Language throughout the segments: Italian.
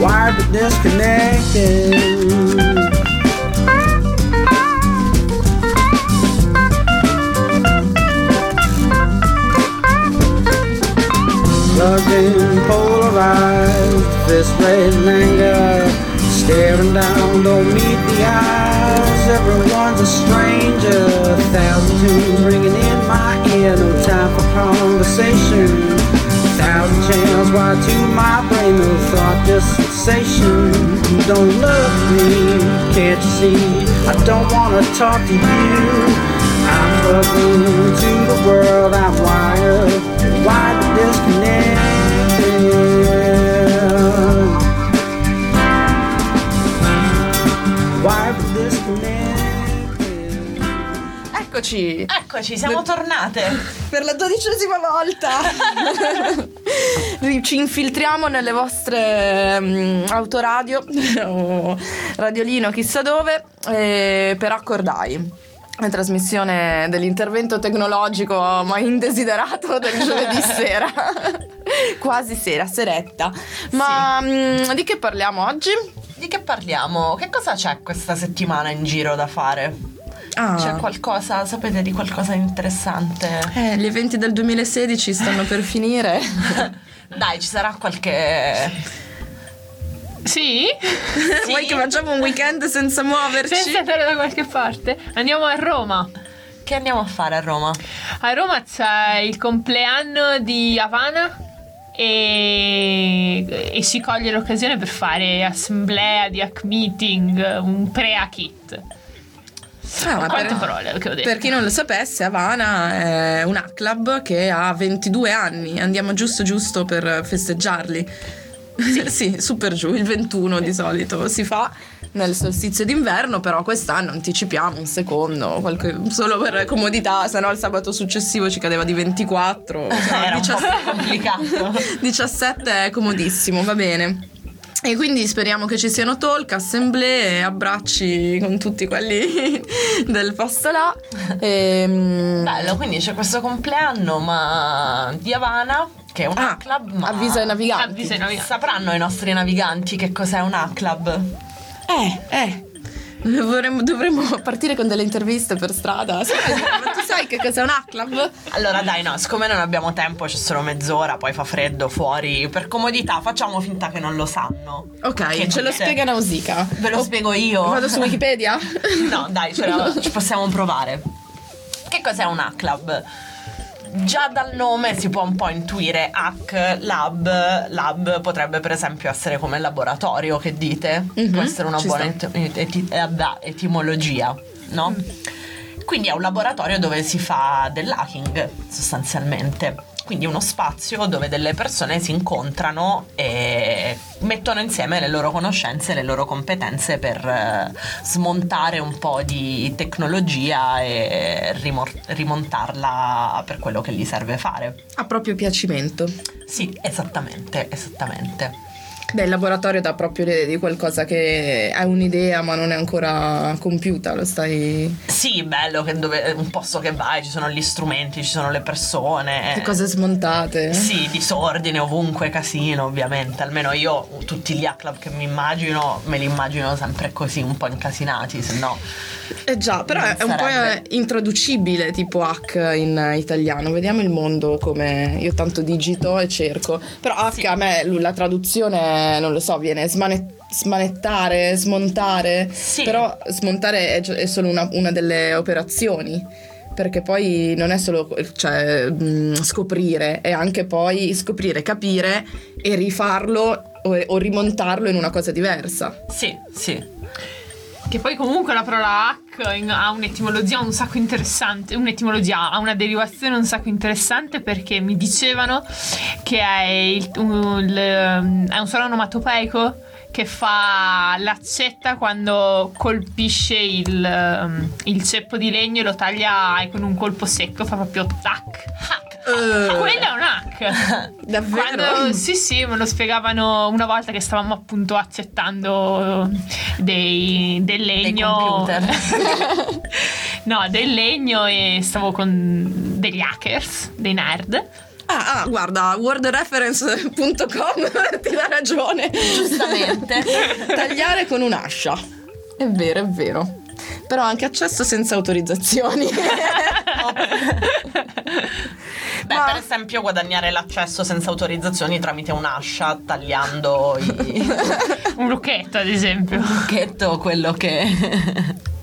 Why the disconnected? Loving polarized, this way linger, staring down, don't meet the eye. A stranger, thousand tunes ringing in my ear, no time for conversation. Thousand channels wired to my brain, no thought, just sensation. Don't love me, can't you see? I don't wanna talk to you. I'm plugged into the world, I'm wired, wired to disconnected. Wired to disconnected. Eccoci Eccoci, siamo tornate. per la dodicesima volta. Ci infiltriamo nelle vostre mm, autoradio o radiolino chissà dove eh, per accordai. La trasmissione dell'intervento tecnologico ma indesiderato del giovedì sera. Quasi sera, seretta. Ma mm, di che parliamo oggi? Di che parliamo? Che cosa c'è questa settimana in giro da fare? Ah. C'è qualcosa, sapete di qualcosa di interessante? Eh, gli eventi del 2016 stanno per finire. Dai, ci sarà qualche... Sì? Vuoi che facciamo un weekend senza muoverci? Senza andare da qualche parte. Andiamo a Roma. Che andiamo a fare a Roma? A Roma c'è il compleanno di Havana e, e si coglie l'occasione per fare assemblea di hack meeting, un pre-kit. Ah, Quante per, parole che ho detto? per chi non lo sapesse, Havana è un club che ha 22 anni. Andiamo giusto giusto per festeggiarli. Sì. super giù, il 21 di solito si fa nel solstizio d'inverno, però quest'anno anticipiamo un secondo, qualche- solo per comodità, se no il sabato successivo ci cadeva di 24. cioè, Era un po' 17 complicato. 17 è comodissimo, va bene. E quindi speriamo che ci siano talk, assemblee, abbracci con tutti quelli del posto là. Ehm, Bello, quindi c'è questo compleanno ma di Havana, che è un Ah, club, ma... avvisa i naviganti. Avvisa i naviganti. Sapranno i nostri naviganti che cos'è un club? Eh, eh. Vorremmo- dovremmo partire con delle interviste per strada. Sai, ma tu sai che cos'è un club? Allora dai, no, siccome non abbiamo tempo, c'è solo mezz'ora, poi fa freddo fuori, per comodità facciamo finta che non lo sanno. Ok, Che ce lo spiega Nausicaa. Ve lo spiego io. Vado su Wikipedia? No, dai, ce la- ci possiamo provare. Che cos'è un lab? Già dal nome si può un po' intuire hack, lab. Lab potrebbe per esempio essere come laboratorio, che dite? Mhm, Può essere una buona eti- eh, beh, etimologia, no? Quindi è un laboratorio dove si fa dell'hacking sostanzialmente. Quindi uno spazio dove delle persone si incontrano e mettono insieme le loro conoscenze, le loro competenze per eh, smontare un po' di tecnologia e rimor- rimontarla per quello che gli serve fare. A proprio piacimento. Sì, esattamente, esattamente. Beh, il laboratorio dà proprio l'idea di qualcosa che è un'idea ma non è ancora compiuta, lo stai... Sì, bello che dove è un posto che vai, ci sono gli strumenti, ci sono le persone. Le cose smontate. Sì, disordine ovunque, casino ovviamente. Almeno io tutti gli hack club che mi immagino, me li immagino sempre così, un po' incasinati, se no... Eh già, però è un po' sarebbe. intraducibile tipo hack in italiano. Vediamo il mondo come io tanto digito e cerco. Però hack Sì. a me la traduzione, non lo so, viene smane- smanettare, smontare. Sì. Però smontare è, è solo una, una delle operazioni. Perché poi non è solo cioè, mh, scoprire, è anche poi scoprire, capire e rifarlo o, o rimontarlo in una cosa diversa. Sì, sì. Che poi comunque la parola hack ha un'etimologia un sacco interessante, un'etimologia, ha una derivazione un sacco interessante perché mi dicevano che è, il- un, il- è un suono onomatopeico che fa l'accetta quando colpisce il, um, il ceppo di legno e lo taglia con un colpo secco, fa proprio tac, hack. Eh. Quello è un hack. Davvero? Quando, sì, sì, me lo spiegavano una volta che stavamo appunto accettando dei, del legno computer. No, del legno e stavo con degli hackers, dei nerd. Ah, ah, guarda, wordreference.com ti dà ragione. Giustamente. Tagliare con un'ascia. È vero, è vero. Però anche accesso senza autorizzazioni. Beh, Ma- per esempio guadagnare l'accesso senza autorizzazioni tramite un'ascia tagliando il Un lucchetto, ad esempio. pacchetto, quello che...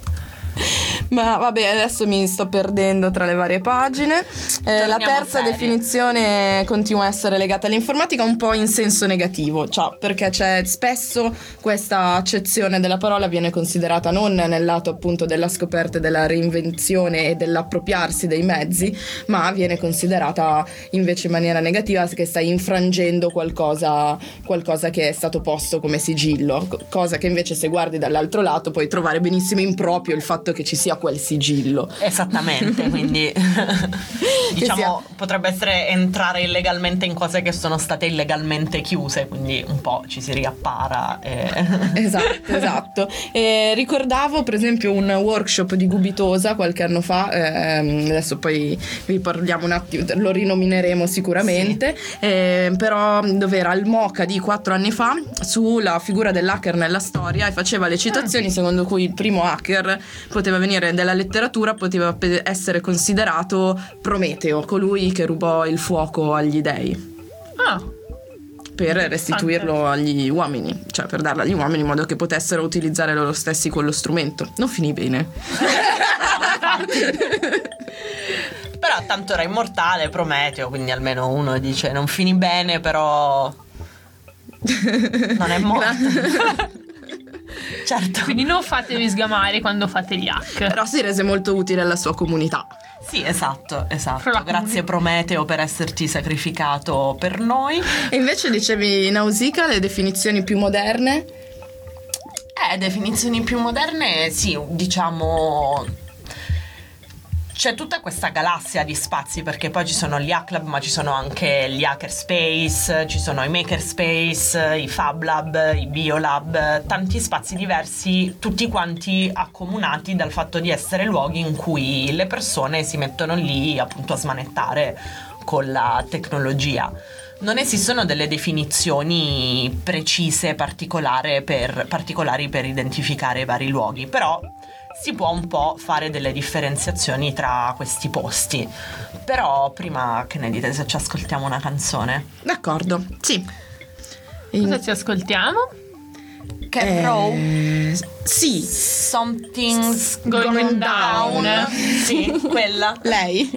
Ma vabbè, adesso mi sto perdendo tra le varie pagine. Eh, la terza definizione continua a essere legata all'informatica un po' in senso negativo, cioè perché c'è spesso questa accezione della parola viene considerata non nel lato appunto della scoperta, della reinvenzione e dell'appropriarsi dei mezzi, ma viene considerata invece in maniera negativa che stai infrangendo qualcosa, qualcosa che è stato posto come sigillo, co- cosa che invece se guardi dall'altro lato puoi trovare benissimo improprio il fatto che ci sia quel sigillo. Esattamente, quindi diciamo potrebbe essere entrare illegalmente in cose che sono state illegalmente chiuse, quindi un po' ci si riappara. E... Esatto, esatto. E ricordavo per esempio un workshop di Gubitosa qualche anno fa, ehm, adesso poi vi parliamo un attimo, lo rinomineremo sicuramente, eh, però dove era il MOCA di quattro anni fa sulla figura dell'hacker nella storia e faceva le citazioni secondo cui il primo hacker poteva venire dalla letteratura, poteva essere considerato Prometeo, colui che rubò il fuoco agli dei Ah, per restituirlo agli uomini, cioè per darlo agli uomini in modo che potessero utilizzare loro stessi quello strumento. Non finì bene. Però tanto era immortale Prometeo, quindi almeno uno dice non finì bene, però non è morto. certo. quindi non fatevi sgamare quando fate gli hack. Però si rese molto utile alla sua comunità. Sì, esatto, esatto. Grazie Prometeo per esserti sacrificato per noi. E invece dicevi Nausicaa, le definizioni più moderne. Eh, definizioni più moderne, sì, diciamo. C'è tutta questa galassia di spazi perché poi ci sono gli hack lab, ma ci sono anche gli hackerspace, ci sono i makerspace, i fab lab, i biolab, tanti spazi diversi, tutti quanti accomunati dal fatto di essere luoghi in cui le persone si mettono lì appunto a smanettare con la tecnologia. Non esistono delle definizioni precise particolari per identificare i vari luoghi, però si può un po' fare delle differenziazioni tra questi posti. Però prima che ne dite se ci ascoltiamo una canzone? D'accordo, sì. Cosa In- ci ascoltiamo? Cat Row? eh, sì, Something's Going going down. down. Sì, quella. lei.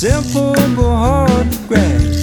Simple but hard to grasp.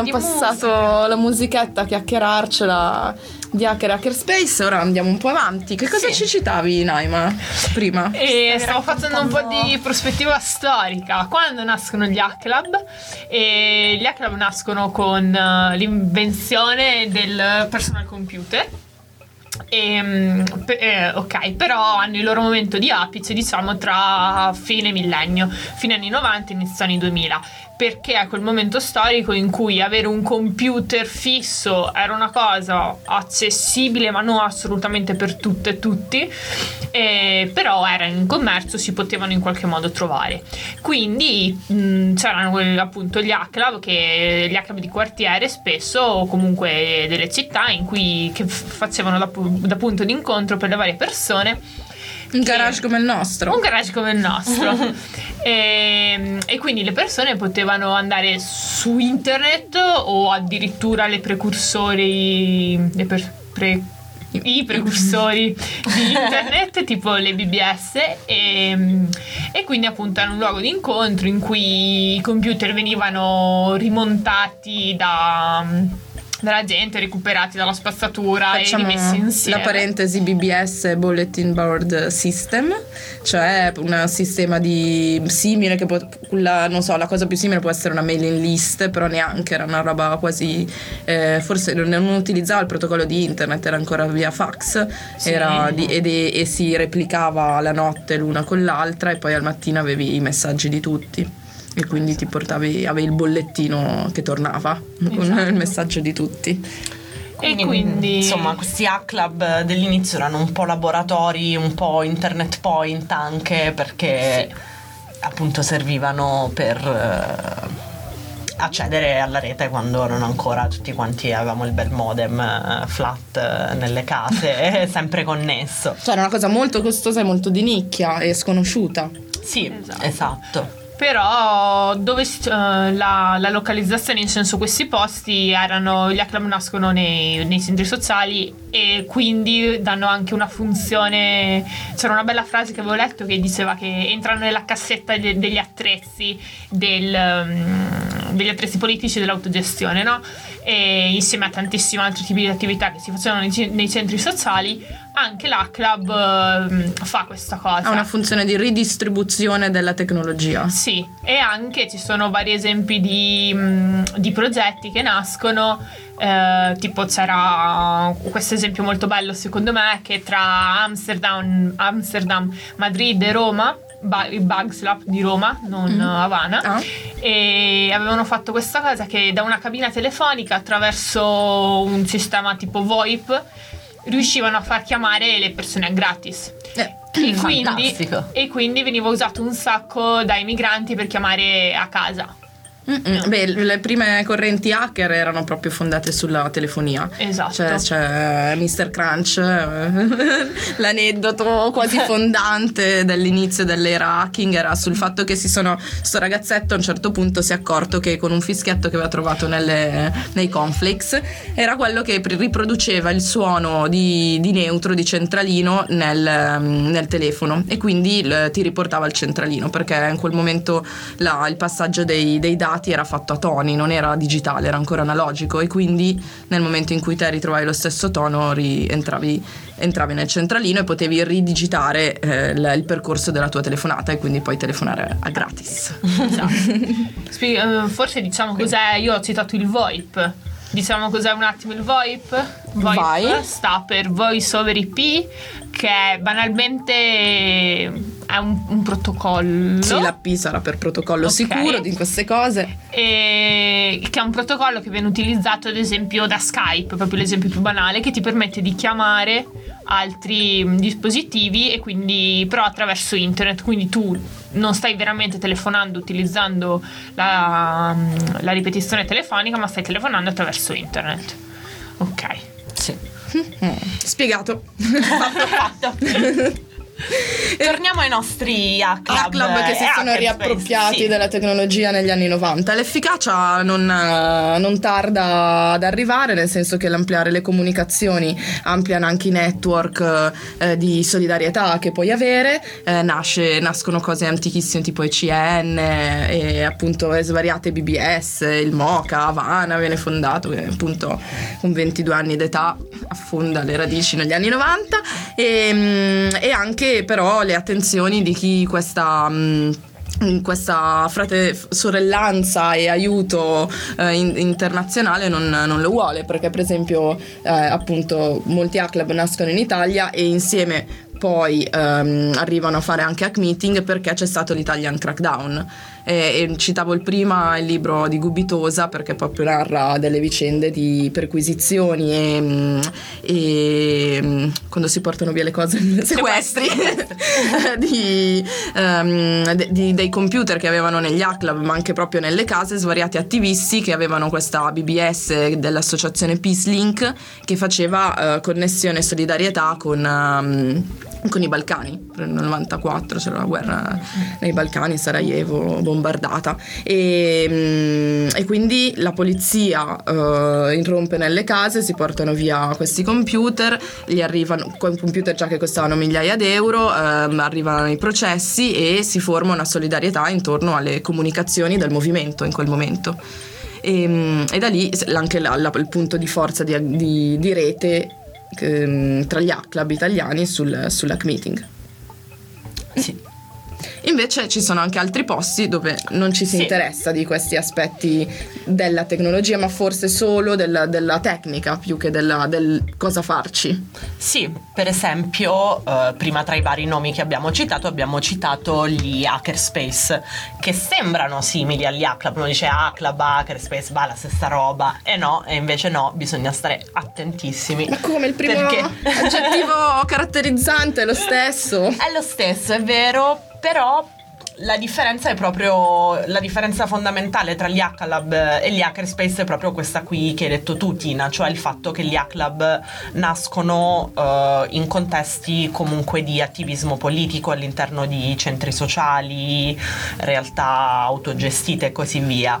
Abbiamo passato la musichetta a chiacchierarcela di Hacker Hackerspace, ora andiamo un po' avanti. Che cosa Sì. ci citavi, Naima, prima? E Stavi stavo facendo un po' di prospettiva storica. Quando nascono gli Hack Club? E gli Hack Club nascono con eh, l'invenzione del personal computer. E, mm, pe- eh, ok, però hanno il loro momento di apice, diciamo, tra fine millennio, fine anni 90 e inizio anni 2000, perché è quel momento storico in cui avere un computer fisso era una cosa accessibile, ma non assolutamente per tutte e tutti, eh, però era in commercio, si potevano in qualche modo trovare. Quindi mh, c'erano quelli, appunto gli hack che gli hack di quartiere spesso o comunque delle città in cui facevano da, da punto d'incontro per le varie persone Un garage come il nostro. un garage come il nostro e, e quindi le persone potevano andare su internet o addirittura le precursori le per- pre- i precursori di internet tipo le BBS e, e quindi appunto era un luogo di incontro in cui i computer venivano rimontati da, dalla gente, recuperati dalla spazzatura e Facciamo rimessi insieme. la parentesi BBS Bulletin Board System, cioè un sistema di simile che può, la, non so, la cosa più simile può essere una mailing list, però neanche era una roba quasi eh, forse non, non utilizzava il protocollo di internet, era ancora via fax Sì. era di- ed- e si replicava la notte l'una con l'altra e poi al mattino avevi i messaggi di tutti. E quindi ti portavi, avevi il bollettino che tornava con Esatto. il messaggio di tutti. e quindi insomma questi hack club dell'inizio erano un po' laboratori un po' internet point anche perché appunto servivano per eh, accedere alla rete quando non ancora tutti quanti avevamo il bel modem eh, flat eh, nelle case sempre connesso Cioè era una cosa molto costosa e molto di nicchia e sconosciuta. sì Esatto. esatto, Però dove eh, la, la localizzazione in senso questi posti erano gli acclam nascono nei, nei centri sociali e quindi danno anche una funzione c'era una bella frase che avevo letto che diceva che entrano nella cassetta de- degli attrezzi del, mm, degli attrezzi politici dell'autogestione no? e insieme a tantissimi altri tipi di attività che si facevano nei, nei centri sociali anche l'ACLAB fa questa cosa Ha una funzione di ridistribuzione della tecnologia. sì, e anche ci sono vari esempi di, mh, di progetti che nascono, eh, tipo c'era questo esempio molto bello secondo me che tra Amsterdam, Amsterdam Madrid e Roma, il Bugs Lab di Roma, non Mm. Havana, Ah. e avevano fatto questa cosa che da una cabina telefonica attraverso un sistema tipo VoIP riuscivano a far chiamare le persone a gratis. Eh, E quindi, e quindi veniva usato un sacco dai migranti per chiamare a casa. Mm-mm. Beh, le prime correnti hacker erano proprio fondate sulla telefonia. Esatto. Cioè, c'è Mr. Crunch, l'aneddoto quasi fondante dell'inizio dell'era hacking era sul fatto che si sono. Sto ragazzetto a un certo punto si è accorto che con un fischietto che aveva trovato nelle- nei conflicts era quello che riproduceva il suono di, di neutro, di centralino nel, nel telefono e quindi il- ti riportava il centralino perché in quel momento la- il passaggio dei, dei dati era fatto a toni, non era digitale, era ancora analogico e quindi nel momento in cui te ritrovavi lo stesso tono ri- entravi, entravi nel centralino e potevi ridigitare eh, il, il percorso della tua telefonata e quindi poi telefonare a gratis. Esatto. Spie- eh, forse diciamo cos'è, io ho citato il VoIP. Diciamo cos'è un attimo il VoIP? VoIP Vai. sta per Voice over IP, che è banalmente è un, un protocollo. Sì, la P sarà per protocollo Ok. sicuro di queste cose. e- che è un protocollo che viene utilizzato ad esempio da Skype, proprio l'esempio più banale, che ti permette di chiamare altri mh, dispositivi e quindi però attraverso internet, quindi tu non stai veramente telefonando utilizzando la, mh, la ripetizione telefonica, ma stai telefonando attraverso internet. Ok. sì Mm, Spiegato. fatto Torniamo ai nostri A-Club. A-Club che si e sono riappropriati sì. della tecnologia negli anni 90. L'efficacia non, eh, non tarda ad arrivare, nel senso che l'ampliare le comunicazioni ampliano anche i network eh, di solidarietà che puoi avere, eh, nasce- nascono cose antichissime tipo ECN e appunto svariate BBS, il MOCA, Havana viene fondato, che appunto con 22 anni d'età affonda le radici negli anni 90 e, mm, e anche però le attenzioni di chi questa... mm, in questa frate sorellanza e aiuto eh, in- internazionale non, non lo vuole perché per esempio eh, appunto molti A-Club nascono in Italia e insieme poi ehm, arrivano a fare anche hack meeting perché c'è stato l'Italian Crackdown e, e citavo il prima il libro di Gubitosa perché proprio narra delle vicende di perquisizioni e, mm, e, mm, quando si portano via le cose sequestri di, ehm, de- di- dei computer che avevano negli A-Club ma anche proprio nelle case svariati attivisti che avevano questa BBS dell'associazione Peace Link che faceva eh, connessione e solidarietà con, ehm, con i Balcani. Nel 94 c'era la guerra nei Balcani Sarajevo bombardata. E, mm, e quindi la polizia eh, irrompe nelle case si portano via questi computer gli arrivano computer già che costavano migliaia d'euro ehm, arrivano i processi e si forma una solidarietà intorno alle comunicazioni del movimento in quel momento. E, mm, e da lì anche la- la- il punto di forza di, di- di rete ehm, tra gli club italiani sul, sull'hack meeting Sì. Invece ci sono anche altri posti dove non ci si Sì. interessa di questi aspetti della tecnologia, ma forse solo della, della tecnica più che della, del cosa farci. Sì, per esempio, eh, prima tra i vari nomi che abbiamo citato, abbiamo citato gli hackerspace, che sembrano simili agli hackclub. Uno dice hackclub, hackerspace, va la stessa roba. E no, e invece no, bisogna stare attentissimi. Ma come il primo Perché? aggettivo caratterizzante è lo stesso? È lo stesso, è vero, però la differenza è proprio la differenza fondamentale tra gli Hacklab e gli Hackerspace è proprio questa qui che hai detto tu Tina, cioè il fatto che gli Hacklab nascono eh, in contesti comunque di attivismo politico all'interno di centri sociali, realtà autogestite e così via.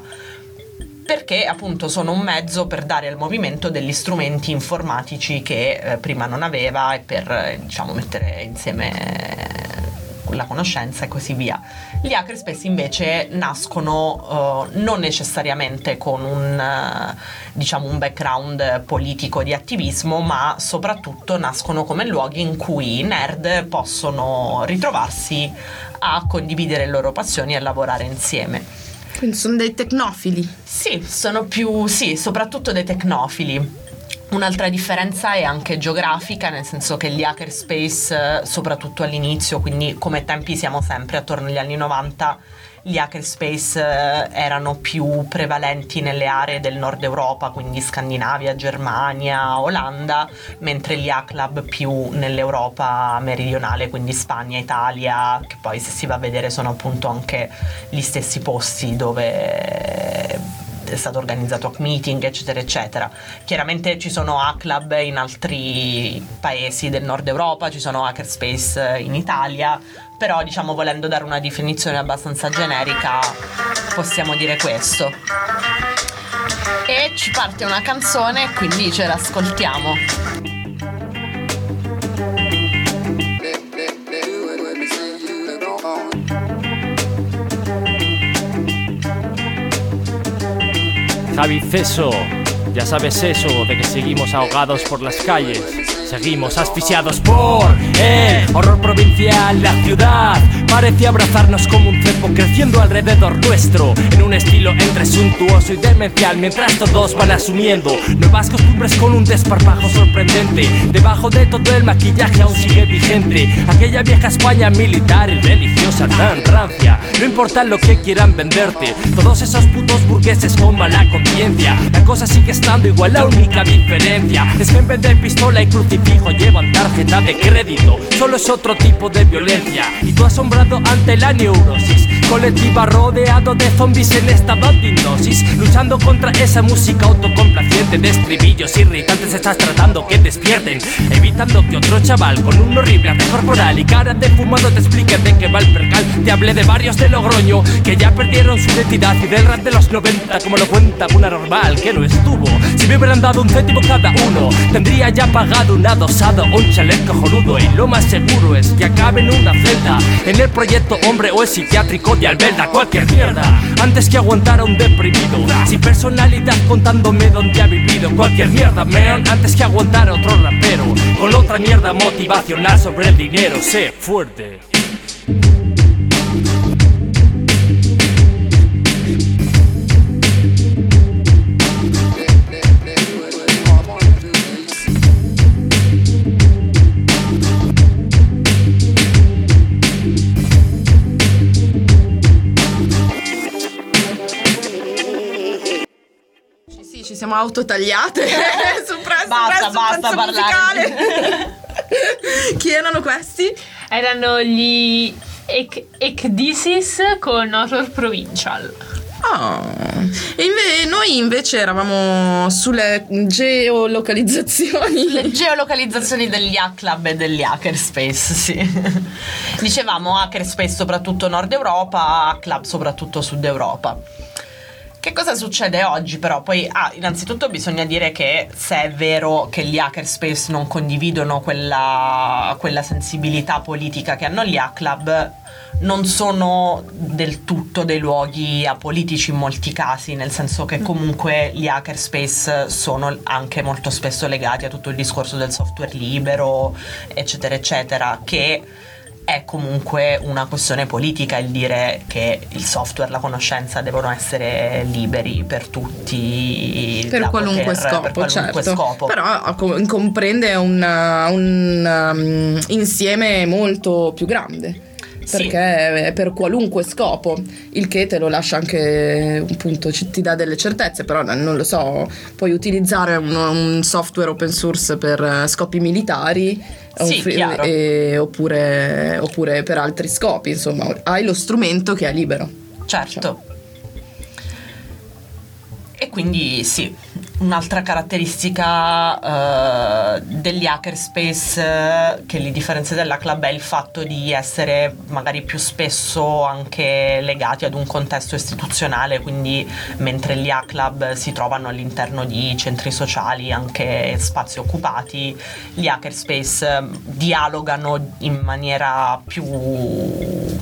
Perché appunto sono un mezzo per dare al movimento degli strumenti informatici che eh, prima non aveva e per eh, diciamo mettere insieme la conoscenza e così via. Gli hackerspace invece nascono eh, non necessariamente con un, eh, diciamo, un background politico di attivismo, ma soprattutto nascono come luoghi in cui i nerd possono ritrovarsi a condividere le loro passioni e a lavorare insieme. Quindi sono dei tecnofili. Sì, sono più, sì, soprattutto dei tecnofili. Un'altra differenza è anche geografica, nel senso che gli hackerspace, eh, soprattutto all'inizio, quindi come tempi siamo sempre attorno agli anni 90, gli hackerspace eh, erano più prevalenti nelle aree del nord Europa, quindi Scandinavia, Germania, Olanda, mentre gli hacklab più nell'Europa meridionale, quindi Spagna, Italia, che poi se si va a vedere sono appunto anche gli stessi posti dove è stato organizzato hack meeting eccetera eccetera. Chiaramente ci sono hack club in altri paesi del nord Europa ci sono hackerspace in Italia però diciamo volendo dare una definizione abbastanza generica possiamo dire questo. E ci parte una canzone quindi ce l'ascoltiamo David eso, ya sabes eso, de que seguimos ahogados por las calles, seguimos asfixiados por el horror provincial, la ciudad. Parece abrazarnos como un cepo creciendo alrededor nuestro, en un estilo entre suntuoso y demencial, mientras todos van asumiendo nuevas costumbres con un desparpajo sorprendente, debajo de todo el maquillaje aún sigue vigente, aquella vieja España militar y religiosa no importa lo que quieran venderte, todos esos putos burgueses con mala conciencia, la cosa sigue estando igual, la única diferencia. Es que en vez de pistola y crucifijo llevan tarjeta de crédito, solo es otro tipo de violencia, y tú asombrado ante la neurosis, colectiva rodeado de zombies en de hipnosis, luchando contra esa música autocomplaciente de estribillos irritantes. Estás tratando que despierten, evitando que otro chaval con un horrible arte corporal y cara de fumado te explique de qué va el percal. Te hablé de varios de Logroño que ya perdieron su identidad y del rap de los 90, como lo cuenta una normal que no estuvo. Si me hubieran dado un céntimo cada uno, tendría ya pagado un adosado o un chalet cojonudo. Y lo más seguro es que acabe en una celda, en el proyecto hombre o el psiquiátrico de Albelda, cualquier mierda. Antes que aguantar a un deprimido, sin personalidad contándome dónde ha vivido. Cualquier mierda, man, antes que aguantar a otro rapero, con otra mierda motivacional sobre el dinero. Sé fuerte. Siamo autotagliate su presto, Basta, presto, basta parlare. musicale. Chi erano questi? Erano gli Ec- Ecdisis con Horror Provincial. Ah, e inve- noi invece eravamo sulle geolocalizzazioni. Le geolocalizzazioni degli hack club e degli hackerspace, sì. Dicevamo hackerspace soprattutto Nord Europa, hack club soprattutto Sud Europa. Che cosa succede oggi però? Poi, ah, innanzitutto bisogna dire che se è vero che gli hackerspace non condividono quella, quella sensibilità politica che hanno gli hack club, non sono del tutto dei luoghi apolitici in molti casi, nel senso che comunque gli hackerspace sono anche molto spesso legati a tutto il discorso del software libero, eccetera, eccetera, che è comunque una questione politica il dire che il software, la conoscenza devono essere liberi per tutti. Per qualunque poter- scopo, per qualunque certo. scopo. Però com- comprende una- un um, insieme molto più grande. Sì. Perché è per qualunque scopo, il che te lo lascia anche appunto ti dà delle certezze, però non lo so, puoi utilizzare un, un software open source per eh, scopi militari Sì, chiaro. e- oppure, oppure per altri scopi, insomma, hai lo strumento che è libero. Certo. E quindi sì, un'altra caratteristica eh, degli hackerspace eh, che li differenzia dalla club è il fatto di essere magari più spesso anche legati ad un contesto istituzionale, quindi mentre gli hack club si trovano all'interno di centri sociali, anche spazi occupati, gli hackerspace eh, dialogano in maniera più,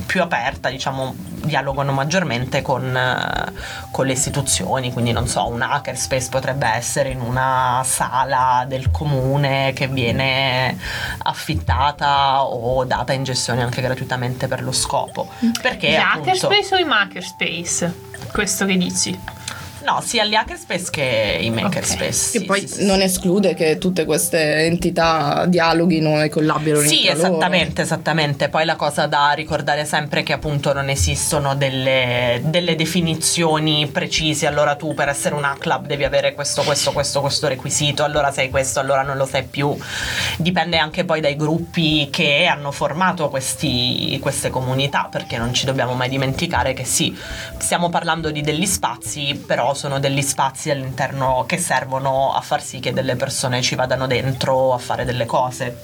più aperta, diciamo, dialogano maggiormente con, eh, con le istituzioni, quindi non so, un hackerspace potrebbe essere in una sala del comune che viene affittata o data in gestione anche gratuitamente per lo scopo. Perché Gli appunto, hackerspace o i makerspace? Questo che dici? No, sia gli hackerspace che i makerspace. E sì, poi sì, non esclude che tutte queste entità dialoghino e collabino Sì, tra loro. esattamente, esattamente. Poi la cosa da ricordare sempre è che appunto non esistono delle, delle definizioni precise. Allora tu per essere una club devi avere questo, questo, questo, questo requisito. Allora sei questo, allora non lo sei più. Dipende anche poi dai gruppi che hanno formato questi- queste comunità, perché non ci dobbiamo mai dimenticare che sì, stiamo parlando di degli spazi, però sono degli spazi all'interno che servono a far sì che delle persone ci vadano dentro a fare delle cose.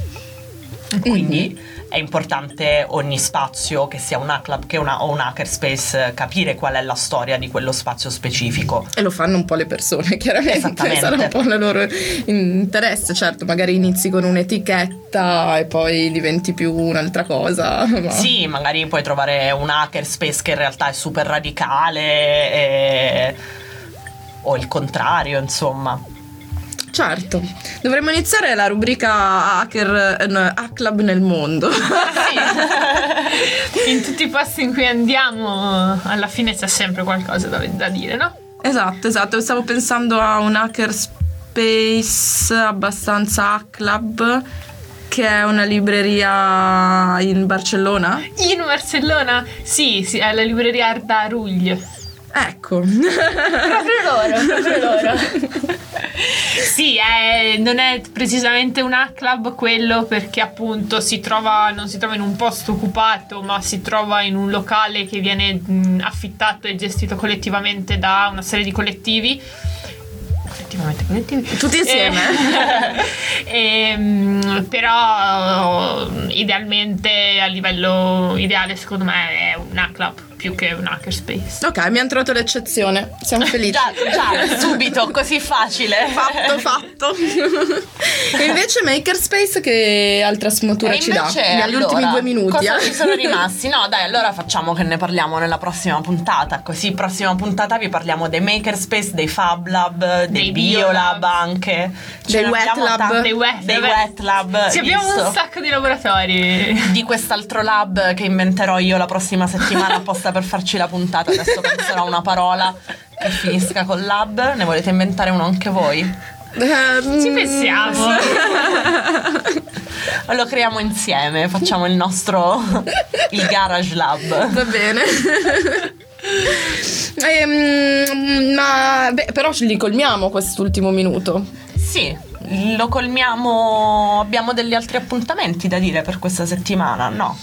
Quindi è importante ogni spazio, che sia una club che una, o un hackerspace, capire qual è la storia di quello spazio specifico. E lo fanno un po' le persone, chiaramente. Esattamente. Sarà un po' il loro interesse. Certo, magari inizi con un'etichetta e poi diventi più un'altra cosa. ma- Sì, magari puoi trovare un hackerspace che in realtà è super radicale e- o il contrario, insomma. Certo. Dovremmo iniziare la rubrica hacker, no, hack club nel mondo. In tutti i posti in cui andiamo, alla fine c'è sempre qualcosa da, da dire, no? esatto, esatto. Stavo pensando a un hacker space abbastanza hack club che è una libreria in Barcellona. In Barcellona? Sì, sì, è la libreria Arda Ruglio. Ecco. Proprio loro, proprio loro. Sì, è- non è precisamente un hack club quello perché appunto si trova, non si trova in un posto occupato, ma si trova in un locale che viene mh, affittato e gestito collettivamente da una serie di collettivi. Collettivamente collettivi. Tutti insieme. Eh, ehm, però idealmente a livello ideale secondo me è un hack club più che un hackerspace. ok, abbiamo trovato l'eccezione. Siamo felici. Già, già, subito, così facile. Fatto, fatto. e invece Makerspace che altra sfumatura E ci dà? Negli allora, ultimi due minuti. Cosa eh. ci sono rimasti? No, dai, allora facciamo che ne parliamo nella prossima puntata. Così, prossima puntata vi parliamo dei Makerspace, dei Fab Lab, dei, Dei Biolab anche. Dei Wet Lab. Dei wet- dei wet lab. Sì, abbiamo visto? un sacco di laboratori. di quest'altro lab che inventerò io la prossima settimana apposta per farci la puntata. Adesso penserò a una parola che finisca col lab. Ne volete inventare uno anche voi? Ehm, Ci pensiamo. Lo creiamo insieme, facciamo il nostro il garage lab. Va bene. Ehm, ma beh, però ce li colmiamo quest'ultimo minuto. Sì, lo colmiamo. Abbiamo degli altri appuntamenti da dire per questa settimana, no?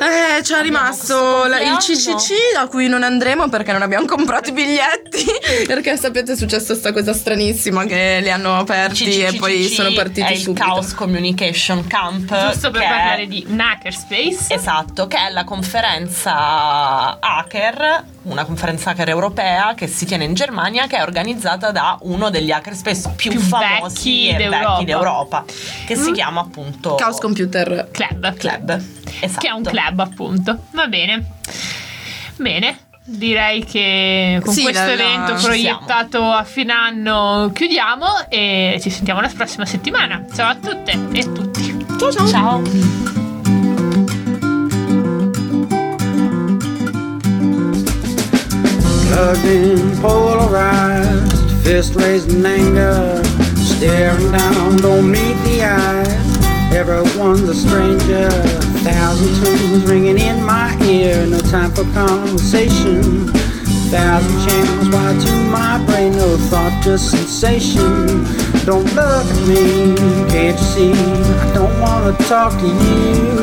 Eh, c'è rimasto questo la- il. CCC a cui non andremo perché non abbiamo comprato i biglietti. perché sapete è successa sta cosa stranissima che li hanno aperti e poi sono partiti è il subito. Chaos Communication Camp. Giusto per è- parlare di hackerspace. Esatto, che è la conferenza hacker, una conferenza hacker europea che si tiene in Germania, che è organizzata da uno degli hackerspace più, Più famosi vecchi e d'Europa. vecchi d'Europa, che si chiama appunto Chaos Computer. Club. Club. Esatto. Che è un club, appunto. Va bene. Bene. Direi che con Sì, questo la- evento proiettato a fine anno chiudiamo e ci sentiamo la prossima settimana. Ciao a tutte e tutti. Ciao ciao. Ciao. Plugged in, polarized, fist raised in anger, staring down, don't meet the eyes. Everyone's a stranger, thousand tunes ringing in my ear, no time for conversation. Thousand channels wired to my brain, no thought, just sensation. Don't look at me, can't you see? I don't wanna talk to you.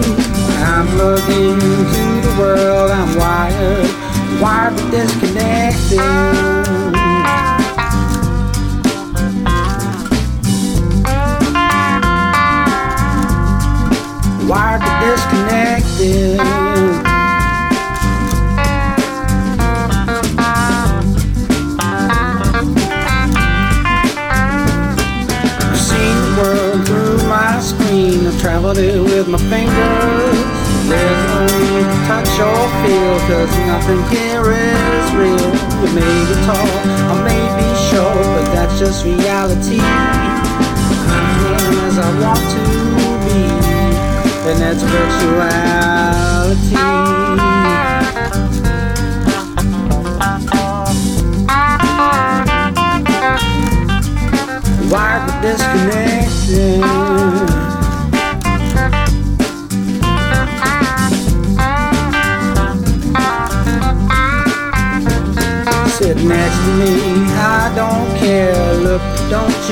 I'm looking into the world, I'm wired, wired but disconnected. Wired but disconnected. I've seen the world through my screen. I've traveled it with my fingers. Or feel, cause nothing here is real. You may be tall, I may be short, but that's just reality. I'm as I want to be, and that's virtuality. wired but disconnected. Sit next to me, I don't care. Look, don't